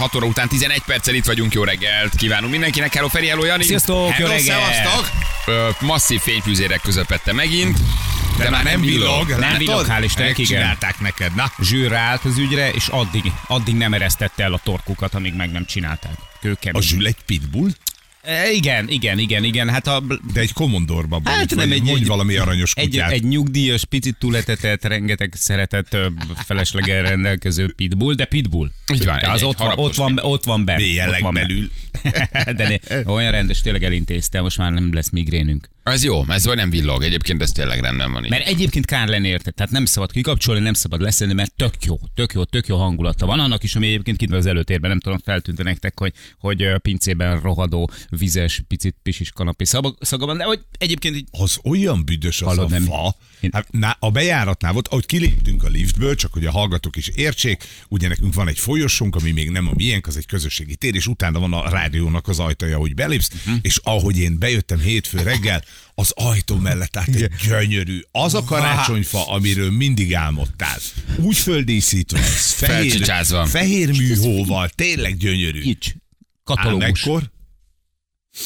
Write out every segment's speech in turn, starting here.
6 óra után 11 perccel itt vagyunk, jó reggelt kívánunk mindenkinek. Hello Feri, hello Jani. Sziasztok, jó hello, reggelt. szevasztok. Ö, masszív fényfűzérek közepette megint. De, már nem villog. Nem látod? villog, hál' Istennek, igen. Csinálták neked, na. Zsűr állt az ügyre, és addig, addig nem eresztette el a torkukat, amíg meg nem csinálták. A Kőkemény. zsül egy pitbull, E, igen, igen, igen, igen. Hát a de egy komondorba Hát hát nem egy- mondj egy- valami aranyos egy, kutyát. egy nyugdíjas, picit túletetett, rengeteg szeretett felesleggel rendelkező pitbull, de pitbull. Így van, egy- az egy ott, van, ott, van, ott van be. Bélyelleg ott van be. belül. de ne, olyan rendes, tényleg elintézte, most már nem lesz migrénünk. Ez jó, ez vagy nem villog. Egyébként ez tényleg rendben van. így. Mert egyébként kár lenne érted, tehát nem szabad kikapcsolni, nem szabad leszenni, mert tök jó, tök jó, tök jó hangulata van. Annak is, ami egyébként kint van az előtérben, nem tudom, feltűnt nektek, hogy, hogy pincében rohadó, vizes, picit pisis kanapé szaga van, de hogy egyébként így Az olyan büdös az Hallod, a nem? fa. Én- Hát, na, a bejáratnál volt, ahogy kiléptünk a liftből, csak hogy a hallgatók is értsék, ugye nekünk van egy folyosónk, ami még nem a miénk, az egy közösségi tér, és utána van a rádiónak az ajtaja, hogy belépsz, Mhm. és ahogy én bejöttem hétfő reggel, az ajtó mellett állt egy gyönyörű, az a karácsonyfa, amiről mindig álmodtál. Úgy földíszítve, fehér, fehér műhóval, tényleg gyönyörű. így, Ám katalógus. ekkor,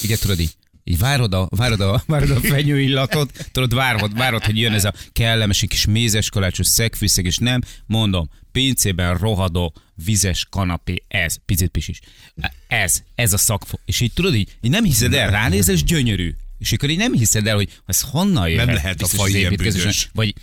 Igen, tudod így, így várod a, várod a, várod a fenyőillatot, tudod, várod, várod, hogy jön ez a kellemes kis mézes kalácsos szegfűszeg, és nem, mondom, pincében rohadó, vizes kanapé, ez, picit pisis. Ez, ez a szakfo. És így tudod, így, így nem hiszed el, ránézel, és gyönyörű. És akkor így nem hiszed el, hogy ez honnan jön. Nem lehet a fa ilyen. Vagy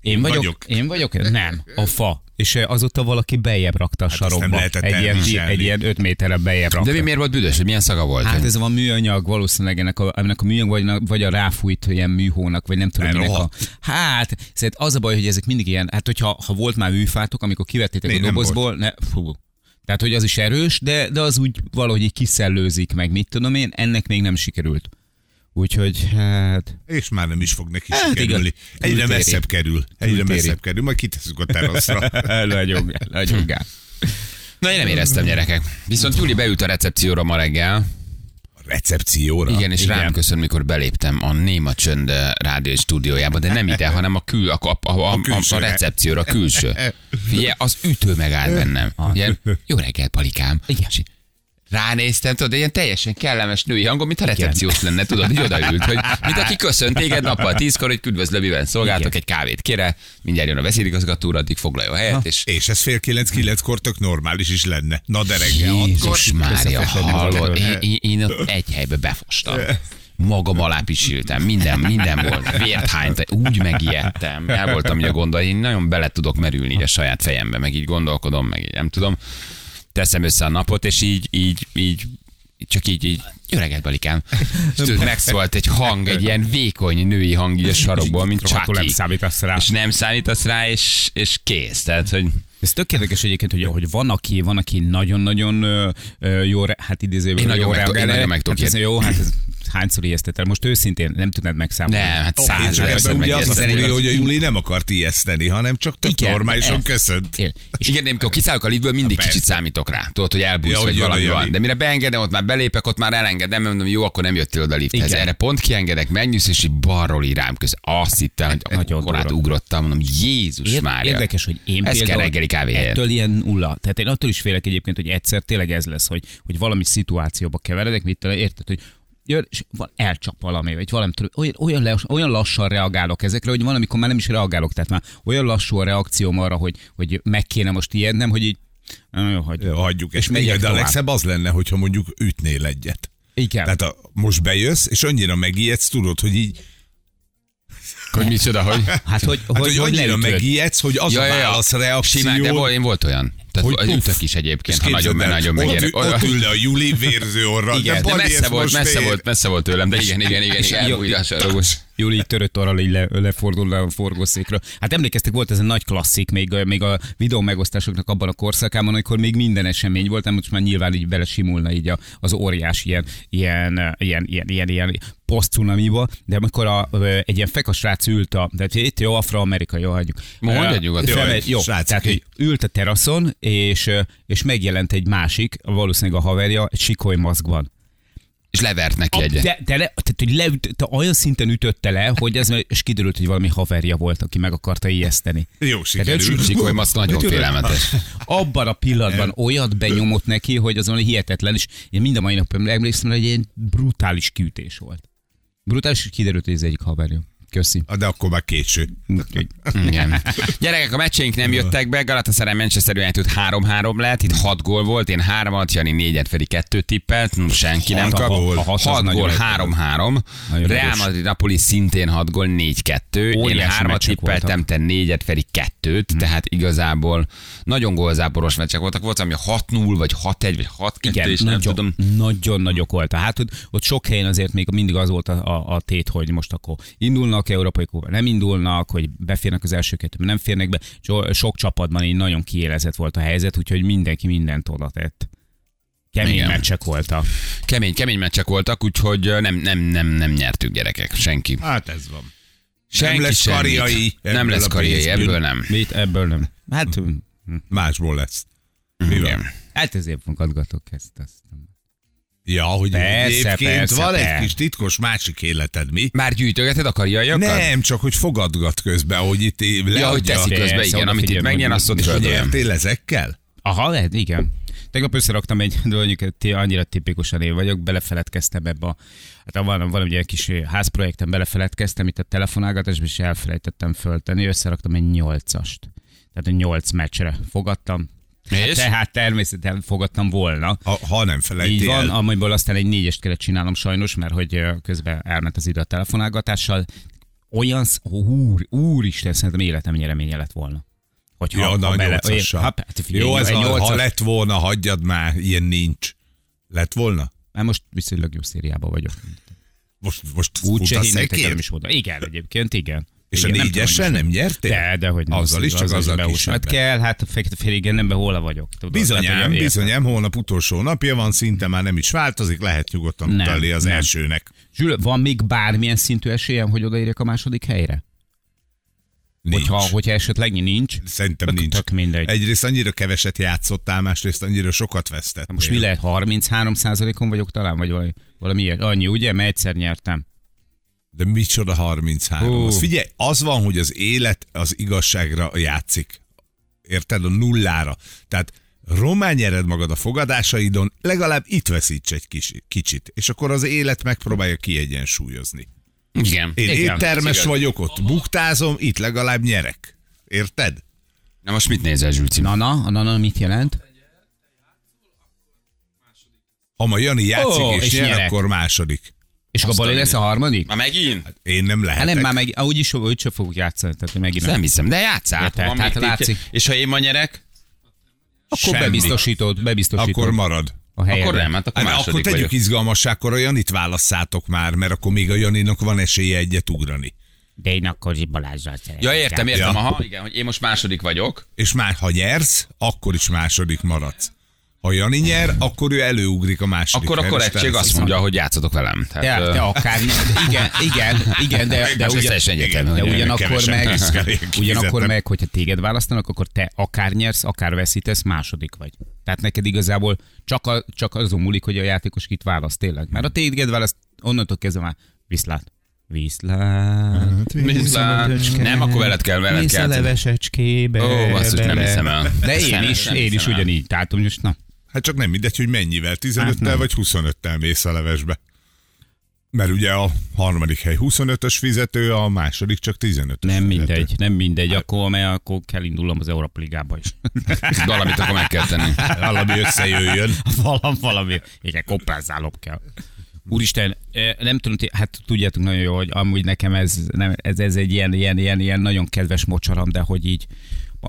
én vagyok, vagyok. én vagyok, nem, a fa. És eh, azóta valaki bejjebb rakta a Hát sarokba. egy, ilyen, egy ilyen öt méterre bejjebb rakta. De mi miért volt büdös? Hogy milyen szaga volt? Hát ez van műanyag, valószínűleg ennek a, ennek a műanyag, vagy, vagy a ráfújt ilyen műhónak, vagy nem tudom, Nem, minek a. Hát, szerint az a baj, hogy ezek mindig ilyen, hát hogyha ha volt már műfátok, amikor kivettétek Még a nem dobozból, ne, fú. Tehát, hogy az is erős, de, de az úgy valahogy így kiszellőzik meg, mit tudom én, ennek még nem sikerült. Úgyhogy, hát... És már nem is fog neki Hát sikerülni. igen. Egyre Kültéri. messzebb kerül. Egyre Kültéri. messzebb kerül, majd kiteszünk a teraszra. Nagyon, nagyon gál. Na én nem éreztem gyerekek. Viszont Júli beült a recepcióra ma reggel. A recepcióra. Igen, és Igen. rám köszön, mikor beléptem a Néma Csönd eh, rádió stúdiójába, de nem ide, hanem a, kül, a, a, a, a, a, a recepcióra, a külső. Figyelj, az ütő megállt bennem. Ilyen, jó reggelt, palikám. Igen. Ránéztem, tudod, ilyen teljesen kellemes női hangon, mint a recepciós lenne, tudod, hogy odaült, hogy mint aki köszönt téged nappal tízkor, hogy üdvözlő, mivel szolgáltok, Igen. egy kávét kére, mindjárt jön a vezérigazgató úr, addig foglaljon helyet, és És ez fél kilenc-kilenckor tök normális is lenne. Na de reggel. Jézus Mária, hallod, én, én, én ott egy helybe befostam. Magam alá pisiltem, minden, minden volt. Vért hányt, úgy megijedtem. El voltam így a gondol, én nagyon bele tudok merülni a saját fejembe, meg így gondolkodom, meg így nem tudom. Teszem össze a napot, és így, így, így, csak így, így, jó reggelt, Balikám. Tudod, megszólt egy hang, egy ilyen vékony női hang így a sarokból, mint Rohadtul nem Chucky. számítasz rá. És nem számítasz rá, és, és kész. Tehát, hogy Ez tök érdekes egyébként, hogy, hogy van, aki, van, aki nagyon-nagyon jó, hát idézőben jó meg tudok- én reagál. nagyon meg tudok hát jó, hát ez hányszor ijesztettel. Most őszintén nem tudnád megszámolni. nem, hát És száz ezer ugye az a megjegyzett. fúria, hogy a Júli nem akart ijeszteni, hanem csak tök Igen, normálisan ez- köszönt. Él. És Igen, de amikor kiszállok a liftből, mindig Persze. kicsit számítok rá. Tudod, hogy elbújsz, Ja, a valami van. De mire beengedem, ott már belépek, ott már elengedem, mondom, jó, akkor nem jöttél oda a lifthez. Igen. Erre pont kiengedek, megnyűsz, és így balról így rám köz. Azt hittem, hogy korát ugrottam, mondom, Jézus Mária. Érdekes, hogy én Ez kell reggeli kávé ettől ilyen nulla. Tehát én attól is félek egyébként, hogy egyszer tényleg ez lesz, hogy, hogy valami szituációba keveredek, mit érted, hogy jön, és van, elcsap valami, vagy valami, olyan, olyan, le, olyan lassan reagálok ezekre, hogy van, amikor már nem is reagálok, tehát már olyan lassú a reakcióm arra, hogy, hogy meg kéne most ijednem, hogy így, na jó, hagyjuk. Ja, Hagyjuk. És megyek igen, de a legszebb az lenne, hogyha mondjuk ütnél egyet. Igen. Tehát a, most bejössz, és annyira megijedsz, tudod, hogy így, Hogy micsoda, hogy... hát, hogy, hát, hogy, hogy annyira leütöd. megijedsz, hogy az a válasz reakció. Simán, de volt, én volt olyan. Tehát Hogy ütök is egyébként, ha nagyon, nagyon ott, megérek. ül- ott ül a Júli vérző orra. Igen, de Bali, messze volt, messze fél. volt, messze volt tőlem, de igen, igen, igen, igen, sarokos. Jól így törött orral így le, lefordul le a forgószékről. Hát emlékeztek, volt ez a nagy klasszik, még, még a videó megosztásoknak abban a korszakában, amikor még minden esemény volt, nem most már nyilván így bele simulna így a, az óriás ilyen, ilyen, ilyen, ilyen, ilyen, ilyen posztcunamiba, de amikor a, egy ilyen fekas srác ült a, de itt jó, afroamerikai, jó, hagyjuk. Mondja nyugodtan. Jó, Jó, srácok, tehát, hogy ült a teraszon, és, és megjelent egy másik, valószínűleg a haverja, egy sikoly maszkban. És levert neki A, egyet. de, de le, tehát, hogy leüt, te olyan szinten ütötte le, hogy ez, és kiderült, hogy valami haverja volt, aki meg akarta ijeszteni. Jó Tehát sikerült. Sikoly maszk nagyon félelmetes. Abban a pillanatban olyat benyomott neki, hogy azon hihetetlen, és én mind a mai nap emlékszem, hogy egy brutális kiütés volt. Brutális, és kiderült, hogy ez egyik haverja. Köszi. Ah, De akkor már késő. Úgyhogy Igen. Gyerekek, a meccseink nem jöttek be, Galatasaray Manchester United 3-3 lett, itt 6 gól volt, én 3-at, Jani 4-et, Feri 2 tippelt, senki nem kap. gól. A hat az 6 nagyon gól, erős. 3-3. Nagyon Real. Madrid Napoli szintén 6 gól, 4-2. Én Óriási 3-at meccsek tippeltem, te 4-et, Feri 2-t, tehát igazából nagyon gólzáporos meccsek voltak. Volt, ami 6-0, vagy 6-1, vagy 6-2, igen, és nem tudom. nagyon nagyok voltak. Hát ott sok helyen azért még mindig az volt a, a, a tét, hogy most akkor indulnak európai kuba, nem indulnak, hogy beférnek az első kettőbe, nem férnek be. So, sok csapatban így nagyon kiélezett volt a helyzet, úgyhogy mindenki mindent oda tett. Kemény Igen. meccsek voltak. Kemény, kemény meccsek voltak, úgyhogy nem, nem, nem, nem nyertük gyerekek, senki. Hát ez van. Senki lesz semmit. karriai Nem lesz pénzből. ebből nem. Mit? Ebből nem. Hát, Másból lesz. Mi van? Hát ezért fogadgatok ezt. ezt. Ja, hogy Persze, egyébként persze, van egy persze. kis titkos másik életed, mi? Már gyűjtögeted a karriaiakat? Nem, csak hogy fogadgat közben, hogy itt leadja. Ja, hogy teszi közben, Persze, igen, amit itt hogy- azt ott És hogy nyertél ezekkel? Aha, lehet, igen. Tegnap összeraktam egy, de mondjuk annyira tipikusan én vagyok, belefeledkeztem ebbe a, hát van, van ugye egy kis házprojektem, belefeledkeztem itt a telefonálgatásba, és elfelejtettem föltenni, összeraktam egy nyolcast. Tehát a nyolc meccsre fogadtam. És? Tehát természetesen fogadtam volna. Ha, ha nem Így felejtél van, el. amiből aztán egy négyest kellett csinálnom sajnos, mert hogy közben elment az idő a telefonálgatással. Olyan, úr, úristen, szerintem életem nyereménye lett volna. Hogyha, Ja, de a bele- nyolcassal. Ha, hát figyelj, Jó, ez a, ha nyolcas- lett volna, hagyjad már, ilyen nincs. Lett volna? Már most viszonylag jó szériában vagyok. Most, most Úgy se hinnétek, nem is volna. Igen, egyébként, igen. És a igen, négyessel tudom, nem is- nyertél? De, de hogy nem. Azzal is, csak azzal azzal kisebben. Hát kell, hát a féligen nem, hol vagyok. Tudod, Bizonyám, Tehát, hogy érted? bizonyám, holnap utolsó napja van, szinte már nem is változik, lehet nyugodtan Nem, utalni az nem. elsőnek. Zsül, van még bármilyen szintű esélyem, hogy odaérjek a második helyre? Nincs. Hogyha, hogyha esetleg nincs. Szerintem Tök- nincs. tök mindegy. Egyrészt annyira keveset játszottál, másrészt annyira sokat vesztettél. Most mi lehet, 33% on vagyok talán, vagy valami, valami ilyet? Annyi, ugye? Mert egyszer nyertem. De micsoda 33. Hú. Az figyelj, az van, hogy az élet az igazságra játszik. Érted? A nullára. Tehát román nyered magad a fogadásaidon, legalább itt veszíts egy kis, kicsit. És akkor az élet megpróbálja kiegyensúlyozni. Igen. Én Igen. éttermes vagyok, ott buktázom, itt legalább nyerek. Érted? Na most mit nézel, Zsülci? Na, na, na, na, mit jelent? Ha ma Jani játszik Ó, és, és nyer, nyerek. akkor második. És akkor a lesz a harmadik? Már megint? Én nem Hát lehetek. nem, már meg, ah, úgyis úgy sem fogok játszani, tehát hogy megint nem hiszem, de játszál. Van tehát tippje. látszik. És ha én ma nyerek, Akkor Semmi. bebiztosítod, bebiztosítod. Akkor marad. a akkor nem, hát akkor Hát, akkor tegyük vagyok. izgalmassá, akkor a Janit válasszátok már, mert akkor még a Janinak van esélye egyet ugrani. De én akkor Balázsral szeretem. Ja, értem, értem, Ja. aha, igen, hogy én most második vagyok. És már ha nyersz, akkor is második maradsz. Ha Jani nyer, akkor ő előugrik a második Akkor a korrektség azt mondja, hogy játszotok velem. Tehát, Ja, ö, de akár, igen, igen, igen, de, de, ugyan, egyértelmű, de ugyanakkor meg, ugyanakkor meg, hogyha téged választanak, akkor te akár nyersz, akár veszítesz, második vagy. Tehát neked igazából csak, a, csak azon múlik, hogy a játékos kit választ tényleg. Mert a téged választ, onnantól kezdve már viszlát. Viszlát. Viszlát. Nem, akkor veled kell, veled Mész kell. a levesecskébe. Ó, basszus, nem hiszem el. De én is, én is ugyanígy. Tehát most na. Hát csak nem mindegy, hogy mennyivel, 15-tel nem. vagy 25-tel mész a levesbe. Mert ugye a harmadik hely 25-ös fizető, a második csak 15-ös Nem fizető. mindegy, nem mindegy, akkor, mert akkor kell indulnom az Európa Ligába is. Valamit akkor meg kell tenni. Valami összejöjjön. valami, valami, igen, kompenzálom kell. Úristen, eh, nem tudom, hát tudjátok nagyon jó, hogy amúgy nekem ez, nem, ez, ez egy ilyen, ilyen, ilyen, ilyen nagyon kedves mocsaram, de hogy így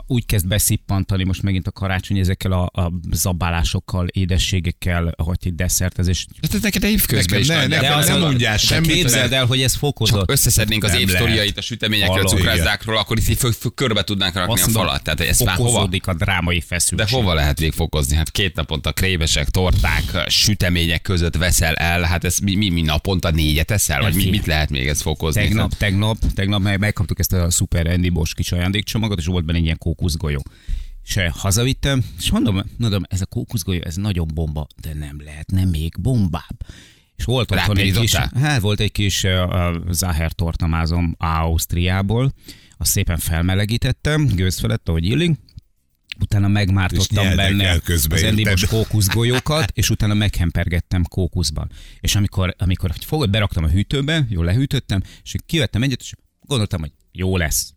úgy kezd beszippantani most megint a karácsony ezekkel a, a zabálásokkal, édességekkel, hogy egy desszertezés. Hát ez neked évközben is Nekem ne, nagy. nekem az nem mondjál de semmit, Képzeld el, hogy ez fokozott. Csak összeszednénk az évsztoriait a süteményekről, a cukrászdákról, akkor itt körbe tudnánk rakni Azt a falat. Tehát hova? fokozódik a drámai feszültség. De hova lehet még fokozni? Hát két naponta krémesek, torták, sütemények között veszel el, hát ez mi, mi, mi naponta négyet eszel? Vagy mi, mit lehet még ezt fokozni? Tegnap, tegnap, tegnap meg megkaptuk ezt a szuper Andy Bosch kis ajándékcsomagot, és volt benne egy ilyen kókuszgolyó. És hazavittem, és mondom, mondom, ez a kókuszgolyó, ez nagyon bomba, de nem lehetne még bombább. És volt otthon egy kis, hát volt egy kis uh, Zaher tortamázom Ausztriából, azt szépen felmelegítettem, gőz felett, ahogy illik, utána megmártottam benne az? Bosch kókuszgolyókat, és utána meghempergettem kókuszban. És amikor, amikor fogod, beraktam a hűtőbe, jól lehűtöttem, és kivettem egyet, és gondoltam, hogy jó lesz.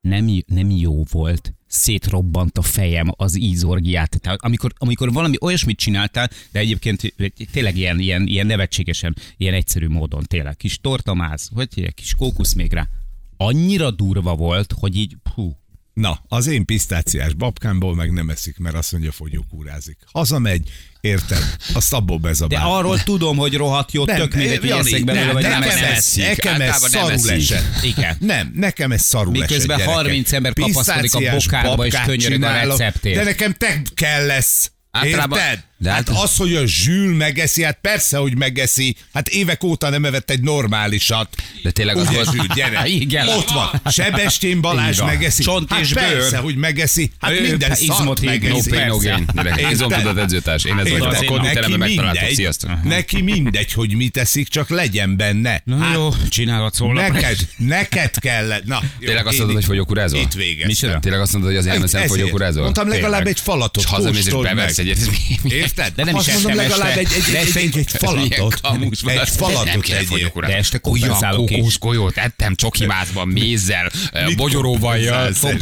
Nem, nem jó volt. Szétrobbant a fejem az ízorgiát. Tehát amikor, amikor valami olyasmit csináltál, de egyébként tényleg ilyen, ilyen, ilyen nevetségesen, ilyen egyszerű módon tényleg. Kis tortamáz, vagy egy kis kókusz még rá. Annyira durva volt, hogy így, hú, Na, az én pisztáciás babkámból meg nem eszik, mert azt mondja, fogyókúrázik. Hazamegy, érted? Azt abból De bezabál. arról tudom, hogy rohadt jó, tök mindegy, hogy Jani, eszek belőle, vagy nem ez, eszik. nekem ez nem szarul esett. Igen. Nem, nekem ez szarul Miközben esett, gyerekek. 30 ember kapaszkodik a bokárba, és könyörög a receptért. De nekem te kell lesz. Érted? De hát által- az, hogy a zsűl megeszi, hát persze, hogy megeszi. Hát évek óta nem evett egy normálisat. De tényleg az volt- zsűl, gyere. Igen. Ott van. Sebestyén Balázs van. megeszi. Csont hát és persze, bőr. hogy megeszi. Hát Ő, minden hát izmot hív, No megeszi. pain, no Persze. Izomtudat edzőtárs. Én ez vagyok. A megtaláltok. mindegy, Sziasztok. neki mindegy, hogy mit eszik, csak legyen benne. Na Hát, jó, csinálhatsz holnap. Neked, neked kellett. Na, Tényleg azt mondod, hogy fogyókúrázol? Itt. Micsoda? Tényleg azt mondod, hogy eszem ezért. fogyókúrázol? Mondtam legalább egy falatot. És hazamész és beversz egyet. Érted? De nem is Azt mondom, ettem legalább egy, egy, egy, egy, egy falatot. Egy falatot Nem kell egyél. fogyókúrázni. De este kompenzálok is. kókusz golyót ettem csokimázban, mézzel, eh?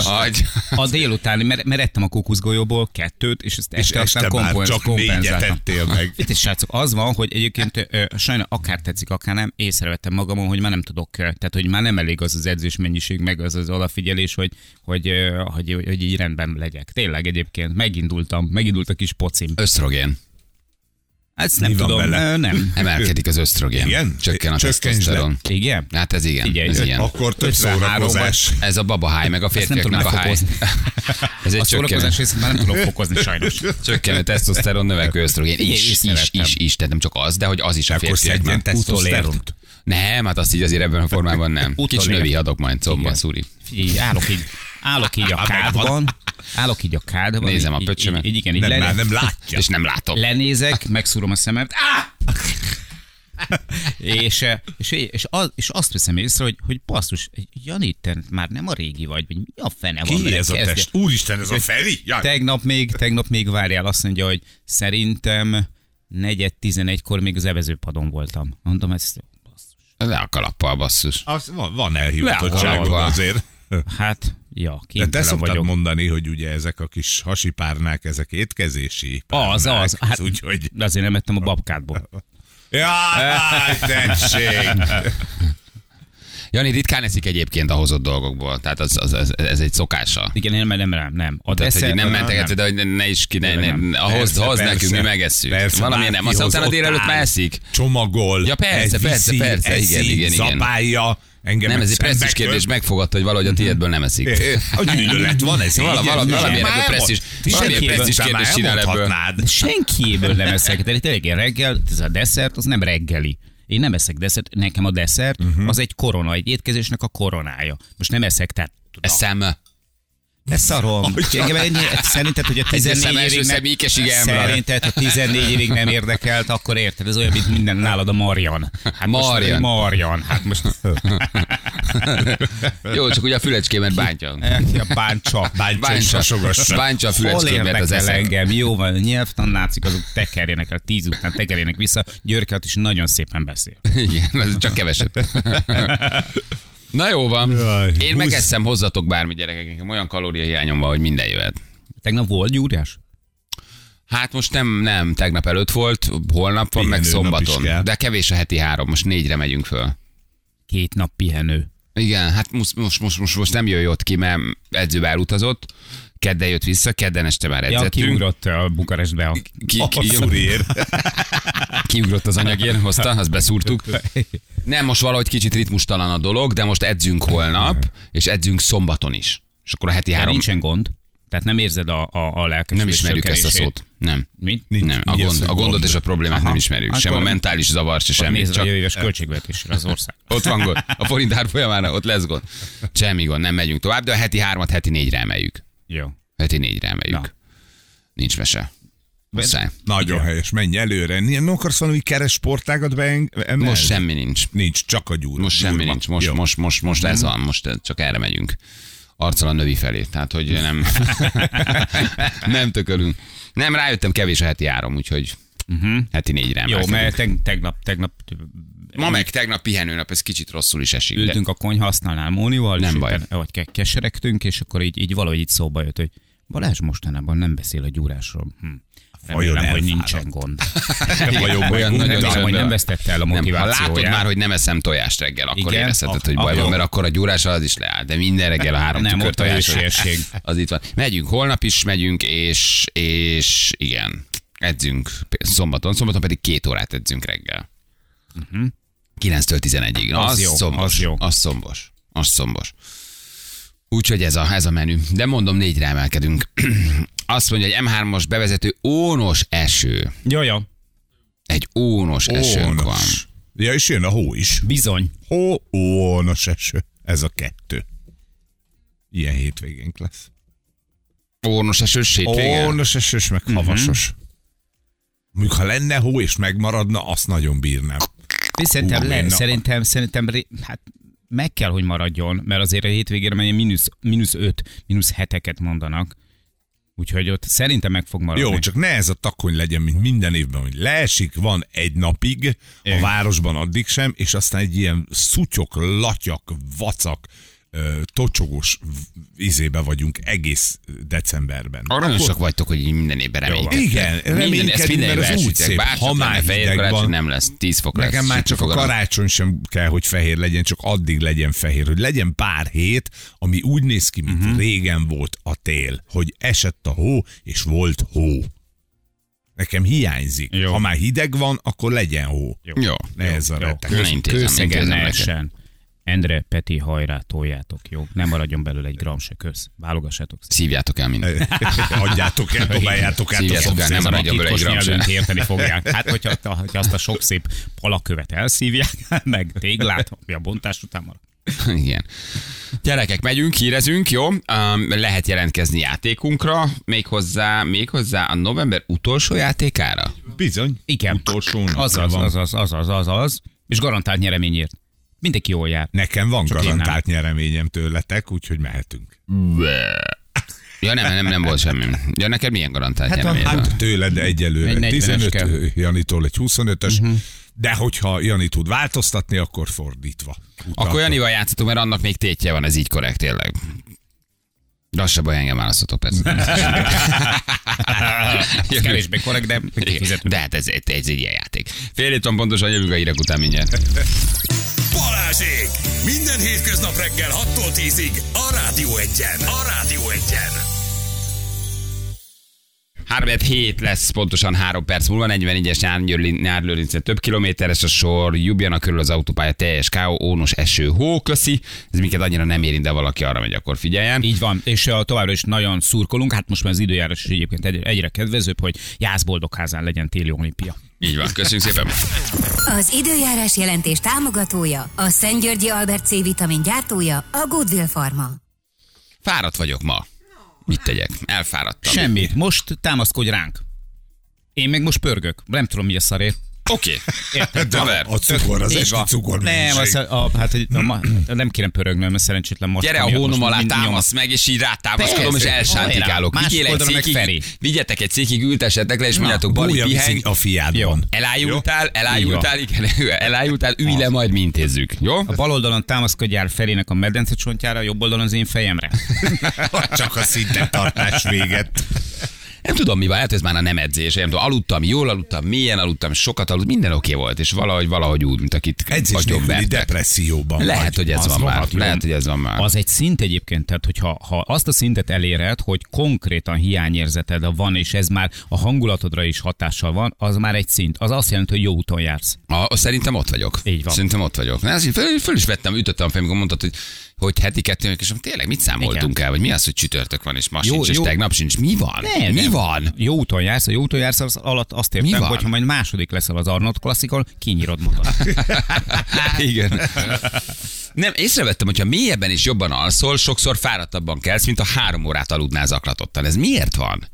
Hagy. A délutáni, mert, ettem a kókuszgolyóból kettőt, és ezt este, aztán kompenzáltam. meg. Itt is srácok, az van, hogy egyébként sajnos akár tetszik, akár nem, észrevettem magamon, hogy már nem tudok, tehát hogy már nem elég az az edzés mennyiség, meg az az odafigyelés, hogy, hogy, hogy, hogy így rendben legyek. Tényleg egyébként megindultam, megindult a kis pocim. Ösztrogén. Ezt nem Mi van tudom, vele? nem. Emelkedik az ösztrogén. Igen? Csökken a tesztoszteron. Igen? Hát ez igen. Figyelj, ez ö, ilyen. Akkor több 53 szórakozás. Ez a babaháj, meg a nem férfiaknak a háj. Ez egy A szórakozás részét már nem tudom fokozni sajnos. csökkenő tesztoszteron növekvő ösztrogén. Is, is, észrevettem. is, is, tehát nem csak az, de hogy az is a Akkor szedjen férfiaknak. tesztoszteront. Nem, hát azt így azért ebben a formában nem. Kicsi növi adok majd szobban, Igen. szúri. Figyelj, állok így, állok így a kádban, állok így a kádban. Nézem a így- pöcsömet. Így, így, igen, így Nem, le, már nem látja. És nem látom. lenézek, megszúrom a szememet, Á! és, eh, és, és, az, és azt veszem észre, hogy, hogy basszus, Jani, te már nem a régi vagy, vagy mi a fene van? Ki ez a Kezdje. test? Úristen, ez a Feri? Jaj. Tegnap még, tegnap még várjál, azt mondja, hogy szerintem negyed tizenegykor még az evezőpadon voltam. Mondom, ez Le a kalappal, basszus. Az, van, van a azért. hát, ja, De te szoktad vagyok. mondani, hogy ugye ezek a kis hasipárnák, ezek étkezési párnák. Az, az. Hát, Úgyhogy... de azért nem ettem a babkádból. Jaj, tessék! Jani ritkán eszik egyébként a hozott dolgokból, tehát az, az, az, ez egy szokása. Igen, nem, nem, nem, nem. A Tehát, hogy nem nem. de hogy ne is ki, ne, ne, Nem. ahhoz, hoz nekünk, mi megesszük. Persze, Valami nem, aztán utána ott délelőtt már eszik. Csomagol. Ja, persze, persze, persze, igen, igen, igen. Zabálja. Engem Nem, ez egy köt. kérdés, megfogadta, hogy valahogy a tiédből nem eszik. A gyűlölet van, ez Vala- így. vala- ez valamilyen így. ebből presztis után már kérdést csinál ebből. Senkiből nem eszek. Tehát tényleg én reggel, ez a desszert, az nem reggeli. Én nem eszek desszert, nekem a desszert Mhm. az egy korona, egy étkezésnek a koronája. Most nem eszek, tehát tudom. Eszem. Ez szarom. Engem ennyi, szerinted, hogy a Egy 14 szem első évig nem, szerinted, ha 14 évig nem érdekelt, akkor érted, ez olyan, mint minden nálad a Marian. Hát Marian. Most, Marian. Hát most Jó, csak ugye a fülecskémet bántja. a báncsa. Bántsa és hasogassa. Bántsa a fülecskémet az eszem. engem? Jó van, a nyelvtan nácik azok tekerjenek el, tíz után tekerjenek vissza. Györkelt is nagyon szépen beszél. Igen, csak keveset. Na jó van. Jaj, Én húsz. megesszem, hozzatok bármi gyerekek. Nekem olyan kalóriahiányom van, hogy minden jöhet. Tegnap volt gyúrás? Hát most nem, nem, tegnap előtt volt, holnap van, meg Pihenő szombaton. De kevés a heti három, most négyre megyünk föl. Két nap pihenő. Igen, hát most, most, most, most, most nem jön ott ki, mert edzőbe elutazott. Kedden jött vissza, kedden este már Ja, edzettünk. kiugrott a Bukarestbe. A... ki, A ki, szuriér. kiugrott az anyagért, hozta, azt beszúrtuk. Nem, most valahogy kicsit ritmustalan a dolog, de most edzünk holnap, és edzünk szombaton is. És akkor a heti Hát három... nincsen gond. Tehát nem érzed a, a, a lelkes Nem ismerjük ezt a szót. Nem. Mit? Nincs. Nem, a, Mi gond, a gondot gond? és a problémát nem ismerjük. Sem a Akkor- mentális zavar, se semmi. Nézd a Csak jövő éves költségvetésre az ország. ott van gond. A forint árfolyamára ott lesz gond. Semmi gond, nem megyünk tovább, de a heti hármat heti négyre emeljük. Jó. Heti négyre emeljük. Na. Nincs mese. Muszáj. Nagyon Igen. helyes, menj előre. Nem akarsz valami keres sportágat beemelni? Most semmi nincs. Nincs, csak a gyúr. Most semmi gyurma. nincs. Most, Jó. most, most, most ez van. Most csak erre megyünk. Arccal a növi felé. Tehát, hogy nem, nem tökölünk. Nem, rájöttem, kevés a heti áram, úgyhogy heti négyre Jó, mert teg, tegnap, tegnap Ma meg tegnap pihenőnap, ez kicsit rosszul is esik. De... ültünk a konyhasztalnál Mónival, Nem baj. éppen- vagy ke- keseregtünk, és akkor így, így valahogy így szóba jött, hogy Balázs mostanában nem beszél a gyúrásról. Hm. Vajon Remélem, hogy nincsen gond. Vajon Olyan nagyon Remélem, hogy csöndben. nem vesztette el a Nem, ha motivációját. látod már, hogy nem eszem tojást reggel, akkor Igen? érezheted, hogy Ak- baj van, mert akkor a gyúrás az is leáll. De minden reggel a három Nem, tükör tojás. Az itt van. Megyünk, holnap is megyünk, és, és igen, edzünk szombaton, szombaton pedig két órát edzünk reggel. 9-től 11-ig. Na, Az az, jó, szombos. az jó. Az szombos. Az szombos. Úgyhogy ez a, ez a menü. De mondom, négyre emelkedünk. Azt mondja, hogy M3-os bevezető ónos eső. Jó. Egy ónos esőnk van. Ónos. Ja, és jön a hó is. Bizony. Hó, ónos eső. Ez a kettő. Ilyen hétvégénk lesz. Ónos esős hétvége? Ónos esős, meg havasos. Mondjuk, ha lenne hó és megmaradna, azt nagyon bírnám. És Szerintem, Hú, le, szerintem, szerintem hát meg kell, hogy maradjon, mert azért a hétvégére ilyen mínusz, mínusz öt, mínusz heteket mondanak. Úgyhogy ott szerintem meg fog maradni. Jó, csak ne ez a takony legyen, mint minden évben, hogy leesik, van egy napig, a városban addig sem, és aztán egy ilyen szutyok, latyak, vacak, tocsogós izébe vagyunk egész decemberben. Aranyosak vagytok, hogy így minden évben reménykedtek. Igen, reménykedünk, mert az úgy szép. Ha már hideg karácsony, van. nem lesz. 10 fok lesz. Nekem már sütni csak a karácsony sem kell, hogy fehér legyen, csak addig legyen fehér, hogy legyen pár hét, ami úgy néz ki, mint uh-huh. régen volt a tél, hogy esett a hó, és volt hó. Nekem hiányzik. Jó. Ha már hideg van, akkor legyen hó. Jó. Jó. Ne ez a Jó. retek. Na, Endre, Peti, hajrá, toljátok, jó? Nem maradjon belőle egy gram se köz. Válogassátok szépen. Szívjátok el mindent. Adjátok el, dobáljátok át a Szívjátok el, nem maradjon belőle egy gram sem. érteni fogják. Hát, hogyha, hogyha azt a sok szép palakövet elszívják, meg téglát, ami a bontás után marad. Igen. Gyerekek, megyünk, hírezünk, jó? Um, lehet jelentkezni játékunkra, méghozzá, méghozzá a november utolsó játékára. Bizony. Igen. Utolsó Azaz, azaz, azaz, azaz. És garantált nyereményért. Mindenki jól jár. Nekem van Csak garantált nyereményem tőletek, úgyhogy mehetünk. Ja nem, nem, nem volt semmi. Ja, neked milyen garantált Hát, nyereményed van? hát tőled egyelőre Egy 40-es 15, kell. Janitól egy 25-ös, de hogyha Jani tud változtatni, akkor fordítva. Akkor Janival játszhatunk, mert annak még tétje van, ez így korrekt tényleg. Baj, engem választhatok persze. Ez kevésbé korrekt, de. De hát ez, ez, egy ilyen játék. Fél pontosan, jövünk a hírek után mindjárt. Balázsék! Minden hétköznap reggel 6-tól 10-ig a Rádió Egyen. A Rádió Egyen. 3 hét lesz pontosan 3 perc múlva, 44-es Nyárlőrincen több kilométeres a sor, Jubjana körül az autópálya teljes káó, ónos eső, hó, köszi. Ez minket annyira nem érint, de valaki arra megy, akkor figyeljen. Így van, és uh, továbbra is nagyon szurkolunk, hát most már az időjárás is egyébként egyre, egyre kedvezőbb, hogy Jászboldogházán legyen téli olimpia. Így van, köszönjük szépen. Az időjárás jelentés támogatója, a Szent Györgyi Albert C vitamin gyártója, a Goodwill Pharma. Fáradt vagyok ma. Mit tegyek? Elfáradtam. Semmit, most támaszkodj ránk. Én meg most pörgök, nem tudom mi a szarért. Oké. Haver. A cukor, az esti cukor Nem, az, a, hát, hogy a, ma, nem kérem pörögnöm, mert szerencsétlen most. Gyere a hónom alá, támasz meg, és így rátámaszkodom, és elsántikálok. Vigyél egy Feri. vigyetek egy cékig, ültessetek le, és mondjátok, Bali, pihenj. a fiádban. Elájultál, elájultál, igen, elájultál, ülj le, majd mi intézzük. Jó? A bal oldalon támaszkodjál Ferének a medence csontjára, a jobb oldalon az én fejemre. Csak a szinten tartás véget. Nem tudom mi van, hogy ez már a nem edzés, nem tudom, aludtam, jól aludtam, milyen aludtam, sokat aludtam, minden oké volt, és valahogy, valahogy úgy, mint akit Edzés depresszióban Lehet, vagy. hogy ez Az van már. jó. Lehet, hogy ez van már. Az egy szint egyébként, tehát hogyha ha azt a szintet eléred, hogy konkrétan hiányérzeted van, és ez már a hangulatodra is hatással van, az már egy szint. Az azt jelenti, hogy jó úton jársz. A, szerintem ott vagyok. Így van. Szerintem ott vagyok. Na, ezt föl, föl is vettem, ütöttem fel, amikor mondtad, hogy hogy heti kettő, és tényleg mit számoltunk Igen. el, vagy mi az, hogy csütörtök van, és ma Jó, sincs, és jó. tegnap sincs. Mi van? Nem, mi nem. van? Jó úton jársz, a jó úton jársz az alatt azt értem, hogy ha majd második leszel az Arnold klasszikon, kinyírod magad. Igen. Nem, észrevettem, hogyha mélyebben és jobban alszol, sokszor fáradtabban kelsz, mint a három órát aludnál zaklatottan. Ez miért van?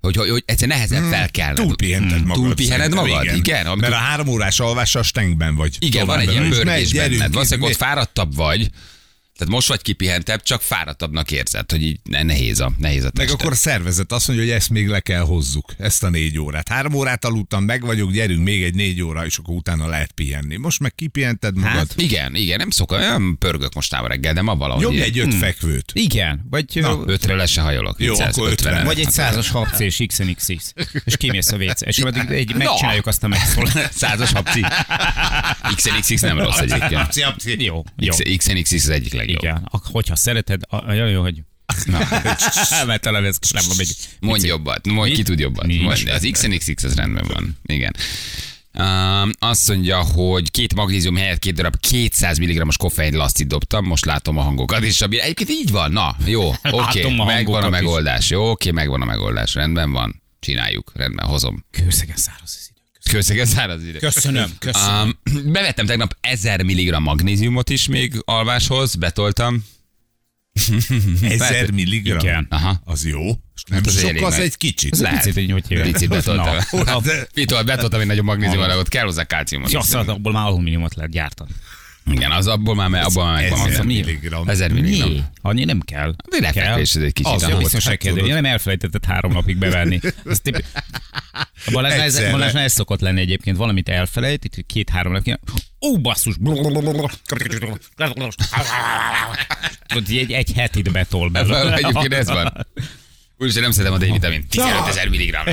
Hogy, hogy, hogy egyszer nehezebb felkelned. Túlpihented magad. Túlpihened magad? Igen. amikor- Mert a három órás alvással stengben vagy. Igen, van egy ilyen És pörgés benned. Valószínűleg ott fáradtabb vagy, tehát most vagy kipihentebb, csak fáradtabbnak érzed, hogy így ne- nehéz a, nehéz a Meg akkor a szervezet azt mondja, hogy ezt még le kell hozzuk, ezt a négy órát. Három órát aludtam, meg vagyok, gyerünk még egy négy óra, és akkor utána lehet pihenni. Most meg kipihented magad. Hát, igen, igen, nem szokott, nem pörgök mostában reggel, de ma valahogy. Így- egy öt fekvőt. Igen, vagy, Na, Ötről le se hajolok. Jó, Viccelsz, akkor ötven. ötven. vagy egy százas habcés XNXX, és kimész a WC, és addig egy, megcsináljuk azt a megszólalást. Százas habci. XNXX nem rossz egyébként. Jó, jó. XNXX az egyik legjobb. Igen, hogyha szereted, a- olyan jó, hogy Na, mert talán ez nem van egy... Mondj jobbat, mondj, ki tud jobbat. Mondj, az XNXX az rendben van. Igen. Um, azt mondja, hogy két magnézium helyett két darab 200 mg-os koffein lasztit dobtam, most látom a hangokat, és a egyébként így van, na, jó, oké, a megvan a hangokat is. megoldás, jó, oké, megvan a megoldás, rendben van, csináljuk, rendben, hozom. Kőszegen száraz. Köszönöm, száraz idő. Köszönöm, köszönöm. Um, bevettem tegnap 1000 mg magnéziumot is még alváshoz, betoltam. Ezer milligram. Igen. Aha. Az jó. Nem Hát az sok, az egy kicsit. Ez egy picit, hogy hogy hívják. Picit betoltam. Pitol, betoltam egy nagyobb magnézium alagot, kell hozzá kálciumot. Ja, szóval abból már alumíniumot lehet gyártani. Igen, az abból már, abból már megvan. Ezer milligram. Ezer milligram. Mi? Annyi nem kell. De lefekvés, ez egy kicsit. Az hát biztonság kérdő. tudod. Nem elfelejtetted három napig bevenni. Ez tip... A Balázsnál ez. Balázsnál ez szokott lenni egyébként. Valamit elfelejt, itt két-három napig. Ó, basszus! Tudod, egy, egy hetit betol belőle. Egyébként ez van. Úristen, nem szeretem a D-vitamin. 15 ezer milligram.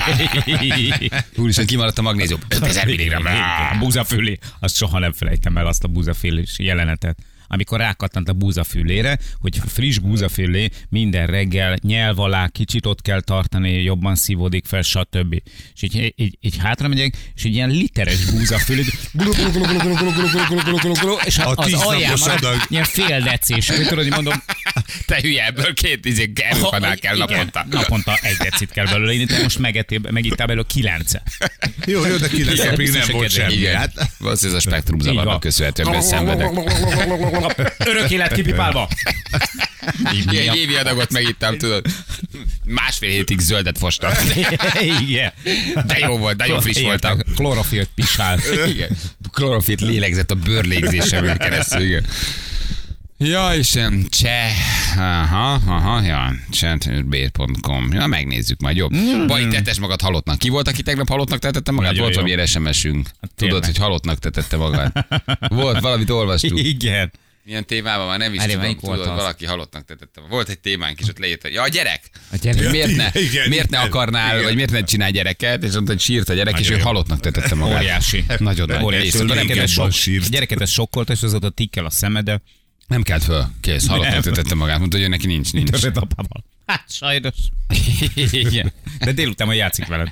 Úristen, kimaradt a magnézium. 5 ezer milligram. A búzafülé, azt soha nem felejtem el azt a búzafülés jelenetet. Amikor rákattant a búzafülére, hogy friss búzafülé minden reggel nyelv alá kicsit ott kell tartani, jobban szívódik fel, stb. És így, így, így hátra megyek, és egy ilyen literes búzafülé, és az adag. ilyen fél decés. Tudod, hogy mondom, Te hülye, ebből két izé erőpanál kell igen, naponta. naponta egy decit kell belőle inni, de most megettél, megittál belőle kilencet. Jó, jó, de kilenc Igen, napig nem volt semmi. Igen. Hát, Valószínűleg ez a spektrum zavarnak köszönhetően szenvedek. Örök élet kipipálva. Egy évi adagot megittem, tudod. Másfél hétig zöldet fostam. Igen. De jó volt, nagyon friss voltam. Klorofilt pisál. Igen. Klorofilt lélegzett a bőrlégzésemön keresztül, igen. Ja, Isten, cseh, aha, aha, ja, cseh.b.com. Ja, megnézzük majd jobb. Baj, tettes magad halottnak. Ki volt, aki tegnap halottnak tetette magát? Nagyon Volt jó. valami SMS-ünk. Tudod, tényleg. hogy halottnak tetette magát. Volt, valamit olvastuk. Igen. Milyen témában már nem is Várj, tudom, tudod, az? valaki halottnak tetette. Volt egy témánk, és ott leírta, ja, a gyerek. A gyerek. Hogy miért ne, Igen, miért ne akarnál, igen. vagy miért ne csinál gyereket, és mondta, hogy sírt a gyerek, és ő Nagyon halottnak tetette magát. Óriási. Nagyon nagy. Óriási. A gyereket sok a gyereket ez sokkolt, és azóta tikkel a szemede. Nem kelt föl. Kész, halottnak tetette magát. Mondta, hogy neki nincs, nincs. Többet apával. Hát sajnos. Igen. De délután majd játszik veled.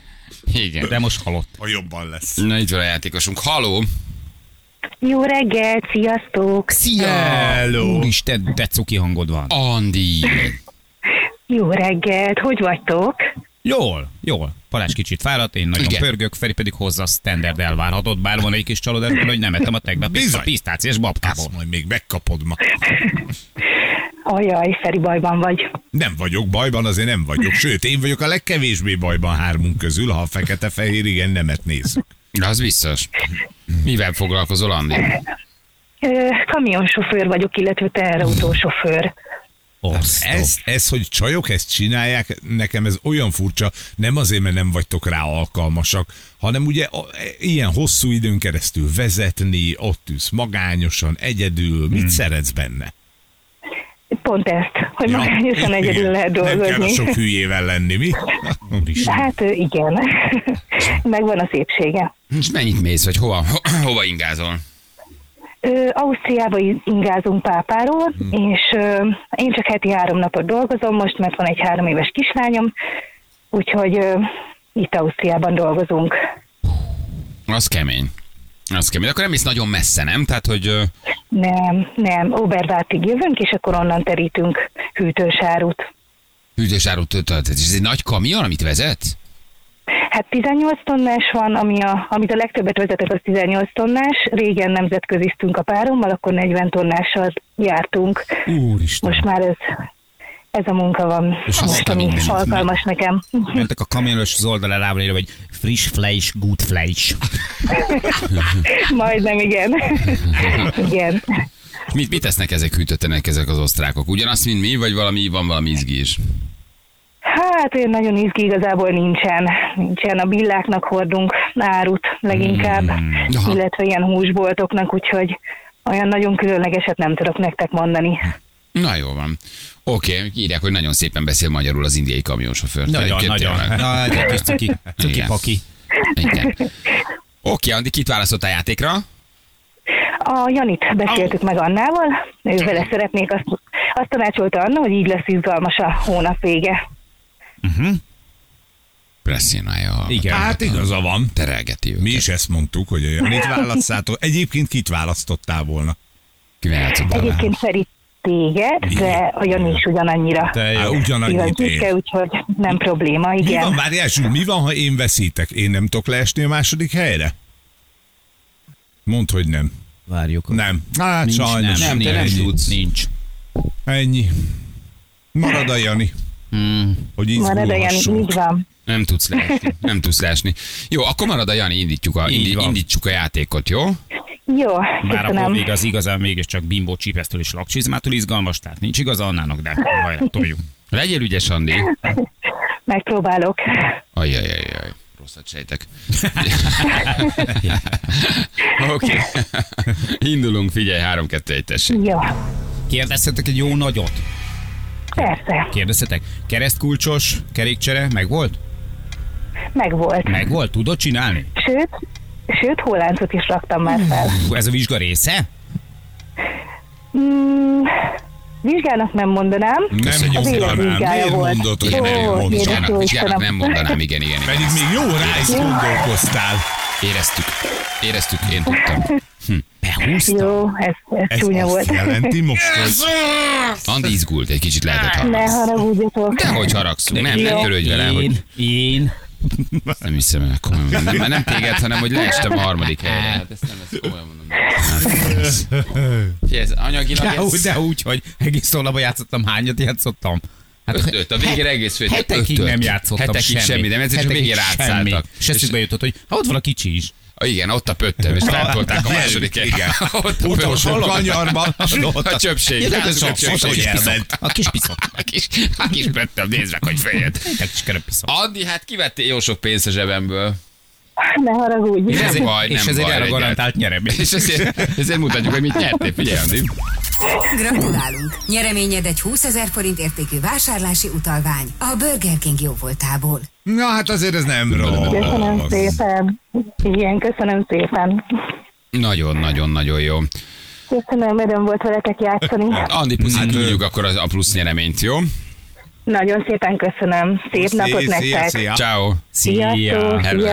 Igen. De most halott. ha jobban lesz. Na itt van a játékosunk. Haló! Jó reggelt, sziasztok! Szia! Hello. Úristen, de cuki hangod van. Andi! Jó reggelt, hogy vagytok? Jól, jól. Balázs kicsit fáradt, én nagyon Igen. pörgök, Feri pedig hozza a standard elvárhatott, bár van egy kis csalódás, hogy nem ettem a tegnap Bizony. a pisztáciás babkából. Azt majd még megkapod ma. Ajaj, Feri bajban vagy. Nem vagyok bajban, azért nem vagyok. Sőt, én vagyok a legkevésbé bajban hármunk közül, ha a fekete-fehér igen nemet nézzük. Az biztos. Mivel foglalkozol, Andi? Kamionsofőr vagyok, illetve teherautósofőr. Ez, ez, hogy csajok ezt csinálják, nekem ez olyan furcsa, nem azért, mert nem vagytok rá alkalmasak, hanem ugye a- ilyen hosszú időn keresztül vezetni, ott ülsz magányosan, egyedül, mit szeretsz benne? Pont ezt, hogy magányosan egyedül igen. lehet Nem kell a dolgozni. sok hülyével lenni, mi? Hát igen, megvan a szépsége. És mennyit mész, vagy hova, ho- hova ingázol? Ö, Ausztriába ingázunk pápáról, és ö, én csak heti három napot dolgozom most, mert van egy három éves kislányom, úgyhogy ö, itt Ausztriában dolgozunk. Az kemény. Az kemény. Akkor nem mész nagyon messze, nem? Tehát, hogy Nem, nem, Obervártig jövünk, és akkor onnan terítünk hűtősárút. hűtősárút töltött. Ez egy nagy kamion, amit vezet? Hát 18 tonnás van, ami a, amit a legtöbbet vezetek, az 18 tonnás. Régen nemzetköziztünk a párommal, akkor 40 tonnással jártunk. Úristen. Most már ez, ez a munka van, És most, ami alkalmas nekem. Mentek a kamionos az oldalán írva, hogy friss fleisch, good fleisch. Majdnem, igen. igen. Mit, mit tesznek ezek hűtöttenek ezek az osztrákok? Ugyanazt, mint mi, vagy valami, van valami izgi is? Hát olyan nagyon izgi igazából nincsen. Nincsen. A billáknak hordunk árut leginkább, Aha. illetve ilyen húsboltoknak, úgyhogy olyan nagyon különlegeset nem tudok nektek mondani. Na jó van. Oké, okay, írják, hogy nagyon szépen beszél magyarul az indiai kamionsofőr. Nagyon, Egyébként nagyon. tényleg. Na, de kis cuki, cuki Igen. paki. Igen. Oké, okay, Andi, kit választottál játékra? A Janit beszéltük meg Annával, ő vele szeretnék, azt, azt tanácsolta Anna, hogy így lesz izgalmas a hónap vége. Presszionálja. Igen. Hát igaza van. Terelgeti őket. Mi is ezt mondtuk, hogy a Janit választátok. Egyébként kit választottál volna? Kivel? Egyébként Feri téged, de a Jani is ugyanannyira Á, jó. ugyanannyit én. úgyhogy nem probléma, Mi igen. van, várjál, Zsül, mi van, ha én veszítek? Én nem tudok leesni a második helyre? Mondd, hogy nem. Várjuk. Nem. Hát Nincs, sajnos. nem, te nem nincs, tudsz. Nincs. Ennyi. Marad a Jani. Hmm. Hogy Marad a Jani, így van. Nem tudsz leesni. Nem tudsz leesni. Jó, akkor marad a Jani, indítjuk a, indi, indítsuk a játékot, jó? Jó, Bár akkor köszönöm. még az igazán mégiscsak bimbó csípesztől és lakcsizmától izgalmas, tehát nincs igaza Annának, de hajrá, toljuk. Legyél ügyes, Andi. Megpróbálok. Ajjajajaj. Rosszat sejtek. Oké. Indulunk, figyelj, 3 2 1 tessék. Jó, Kérdezhetek egy jó nagyot? persze, Kérdezhetek. Keresztkulcsos kerékcsere meg volt? meg volt. Meg volt? Tudod csinálni? Sőt, sőt, hóláncot is raktam már fel. Hú, Ez a vizsga része? Mm, vizsgának nem mondanám. Nem A nyomtanám. véleményvizsgája Miért volt. mondod, hogy Ó, nem mondtam? Vizsgának, nem mondanám, igen, igen, igen. Pedig még jó rá is gondolkoztál. Éreztük. Éreztük, én tudtam. Behúzta? Jó, ez, ez Ez csúnya volt. jelenti most, hogy Andi izgult, egy kicsit lehetett Ne hallani. haragudjatok. De hogy haragszunk, nem, nem törődj vele, hogy Én, én. nem hiszem el, komolyan. Nem, nem téged, hanem hogy leestem a harmadik helyre. Hát ezt nem, ezt komolyan mondom. Figyelj, ez anyagilag De, ez... de úgy, hogy egész tolaba játszottam, hányat játszottam? Ötöt, a végére egész fél. Hetekig nem játszottam Hetekig semmi, nem, ez csak végére átszálltak. És eszükbe jutott, hogy ha ott van a kicsi is. Igen, ott a pöttöm, és feltolták a második Igen. Ott a Utolsó pöttöm. kanyarban. A csöpség. A kis piszok. A kis. A kis, pöttöm, nézd meg, hogy fejed. Andi, hát kivettél jó sok pénzt a zsebemből. Ne haragudj. Nem ezért- baj, és ezért baj, garantált nyeremény. És ezért, ezért mutatjuk, hogy mit nyertél. Figyelj, Andi. Gratulálunk! Nyereményed egy 20 ezer forint értékű vásárlási utalvány a Burger King jóvoltából. Na hát azért ez nem Köszönöm rossz. szépen. Igen, köszönöm szépen. Nagyon-nagyon-nagyon jó. Köszönöm, öröm volt veletek játszani. Andi, puszi, tudjuk akkor az a plusz nyereményt, jó? Nagyon szépen köszönöm. Szép napot Szia, szia, nektek. szia. Ciao. Szia. Hello, hello,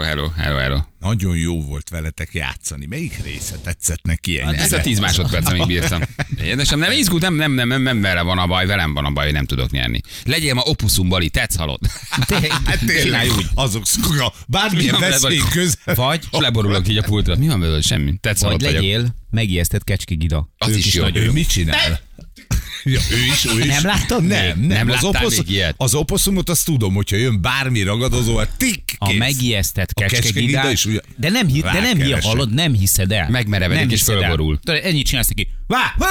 hello, hello, hello. Nagyon jó volt veletek játszani. Melyik része tetszett neki Hát Ez a ennyire? 10 másodperc, amíg bírtam. Édesem, nem izgult, nem, nem, nem, nem, nem vele van a baj, velem van a baj, hogy nem tudok nyerni. Legyél ma opuszum bali, tetsz halott. Hát tényleg, Csinálj úgy. azok szoga, bármilyen veszély vagy- közel. Vagy, És leborulok így a pultra. Mi van belőle? Semmi. Tetsz vagy halott vagyok. legyél megijesztett kecskigida. Az Ők is jó. Ő mit csinál? Ja, ő is, ő is. Nem láttad még? Nem, nem. Nem az, oposz, ilyet? az oposzumot azt tudom, hogyha jön bármi ragadozó, tik, A kész. megijesztett A kecskegida kecskegidát, is ugye de nem, hi- de nem hi, hallod, nem hiszed el. Megmerevedik Nem és fölborul. Ennyit csinálsz neki. Vá! Vá!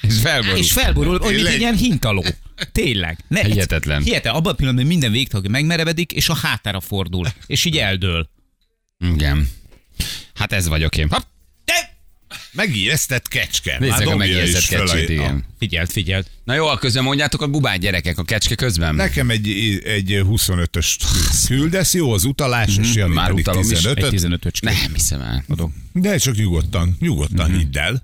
És felborul. És felborul, hogy egy ilyen hintaló. Tényleg. Ne, Hihetetlen. Hihetetlen. Abban a pillanatban minden végtag megmerevedik, és a hátára fordul. És így eldől. Igen. Hát ez vagyok én. Hopp. Megijesztett kecske. Nézzek a a- kecsét, igen. Figyelt, figyelt. Na jó, a közben mondjátok a gubát gyerekek a kecske közben. Nekem egy, egy 25-ös küldesz, jó az utalás, és Jani Mhm. Már pedig utalom is. 15 Egy 15 Nem hiszem el. De csak nyugodtan, nyugodtan Mhm. hidd el.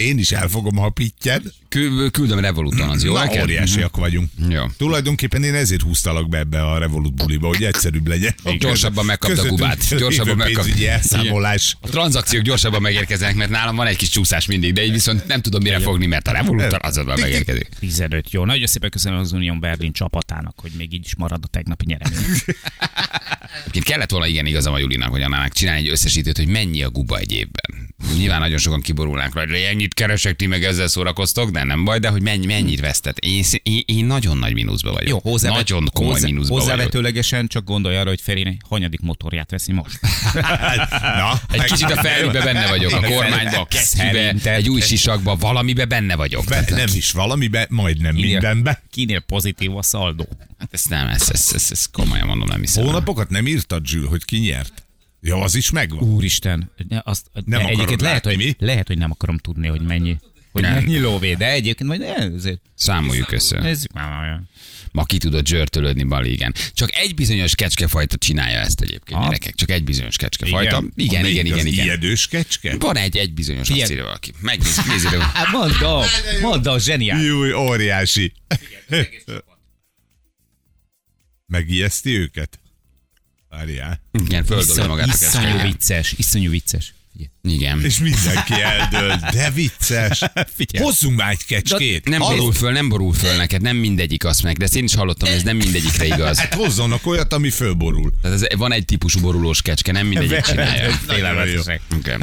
Én is elfogom, ha pittyed. Kül- küldöm Revoluton, az jó Na, neked? óriásiak vagyunk. Jó. Tulajdonképpen én ezért húztalak be ebbe a Revolut buliba, hogy egyszerűbb legyen. Gyorsabban megkapta a Közöttünk gubát. Gyorsabban pénzügyi elszámolás. A tranzakciók gyorsabban megérkeznek, mert nálam van egy kis csúszás mindig, de így viszont nem tudom mire fogni, mert a Revoluton azonnal megérkezik. 15. Jó, nagyon szépen köszönöm az Unión Berlin csapatának, hogy még így is marad a tegnapi nyeremény. Egyébként kellett volna igen igazam a Julinak, hogy Annának csinálni egy összesítőt, hogy mennyi a guba egy évben. Nyilván nagyon sokan kiborulnánk rajta, hogy ennyit keresek, ti meg ezzel szórakoztok, de nem baj, de hogy mennyi, mennyit vesztett. Én, én, én nagyon nagy mínuszba vagyok. Jó, hozzávet, nagyon komoly hozzá, mínuszba vagyok. hozzávetőlegesen csak gondolj arra, hogy Feri hanyadik motorját veszi most. Na, Egy kicsit a felvibe benne vagyok, a kormányba, a kesztyűbe, egy új sisakba, valamibe benne vagyok. Be, nem is valamibe, majdnem mindenbe. Kinél pozitív a szaldó. Hát ezt nem, ezt, ezt, ezt, ezt komolyan mondom, nem hiszem. Hónapokat nem írtad, Zsül, hogy ki nyert? Ja, az is megvan. Úristen, azt, Nem egyébként lehet látni, hogy, mi? lehet, hogy nem akarom tudni, hogy mennyi, hogy Nem. mennyi lóvé, de egyébként majd ezért Számoljuk össze. nézzük már. Ma ki tudod zsörtölődni Bali, igen. Csak egy bizonyos kecskefajta csinálja ezt egyébként, Aha. gyerekek. Csak egy bizonyos kecskefajta. Igen, igen, igen, igen. Igen. ijedős kecske? Van egy, egy bizonyos, azt Igen. írja valaki. Megnézzük, nézzük. Hát mondd a, mondd zseniál. Júj, óriási. Megijeszti őket? Várjál. Igen, földobja magát a Iszonyú vicces, iszonyú vicces. Igen. És mindenki eldől. De vicces. Figyelj. Hozzunk már egy kecskét. Nem Hallod? borul föl, nem borul föl neked, nem mindegyik azt meg, de ezt én is hallottam, ez nem mindegyikre igaz. Hát hozzanak olyat, ami fölborul. Tehát ez, van egy típusú borulós kecske, nem mindegyik csinálja. Félelmetesek. Okay.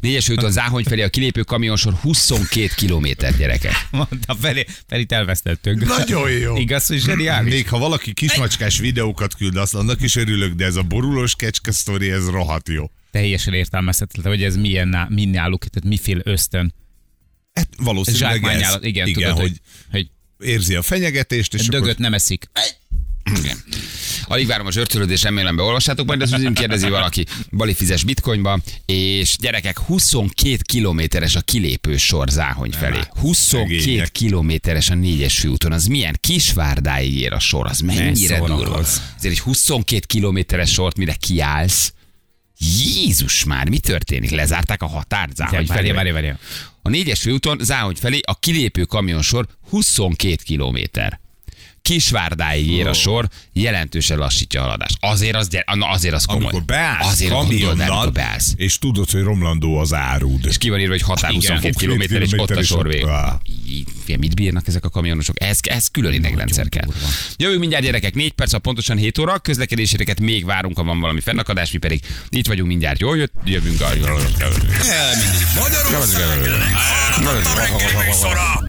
Négyes úton Záhony felé a kilépő kamionsor 22 kilométer gyerekek. Mondta, Feri, Ferit elvesztettünk. Nagyon jó. Igaz, hogy zseniális? Még ha valaki kismacskás videókat küld, azt annak is örülök, de ez a borulós kecske sztori, ez rohadt jó. Teljesen értelmezhetetlen, hogy ez milyen, ná- mi náluk, tehát miféle ösztön. Hát valószínűleg ez, igen, igen tudod, hogy, hogy, hogy érzi a fenyegetést, és akkor dögöt nem eszik. Igen. Alig várom a zsörtölődés, remélem beolvassátok majd, az üzim kérdezi valaki, Bali fizes bitcoinba, és gyerekek, 22 kilométeres a kilépő sor Záhony felé. 22 szegények. kilométeres a négyes főúton, az milyen Kisvárdáig ér a sor, az mennyire durva. Azért egy 22 kilométeres sort, mire kiállsz, Jézus már, mi történik? Lezárták a határt Záhony felé? Várja, várja, várja. A négyes főúton Záhony felé a kilépő kamionsor 22 kilométer. Kisvárdáig ér a sor, jelentősen lassítja a haladást. Azért az, gyere, na azért az komoly. amikor beállsz azért kamionnal, amikor beállsz. és tudod, hogy romlandó az árud. És ki van írva, hogy határ Igen, 22 22 km, és ott a sor vég. Mit bírnak ezek a kamionosok? Ez, ez külön idegrendszer kell. Jövünk mindjárt gyerekek, 4 perc, a pontosan 7 óra. Közlekedéséreket még várunk, ha van valami fennakadás, mi pedig itt vagyunk mindjárt. Jól jött, jövünk a... Magyarország.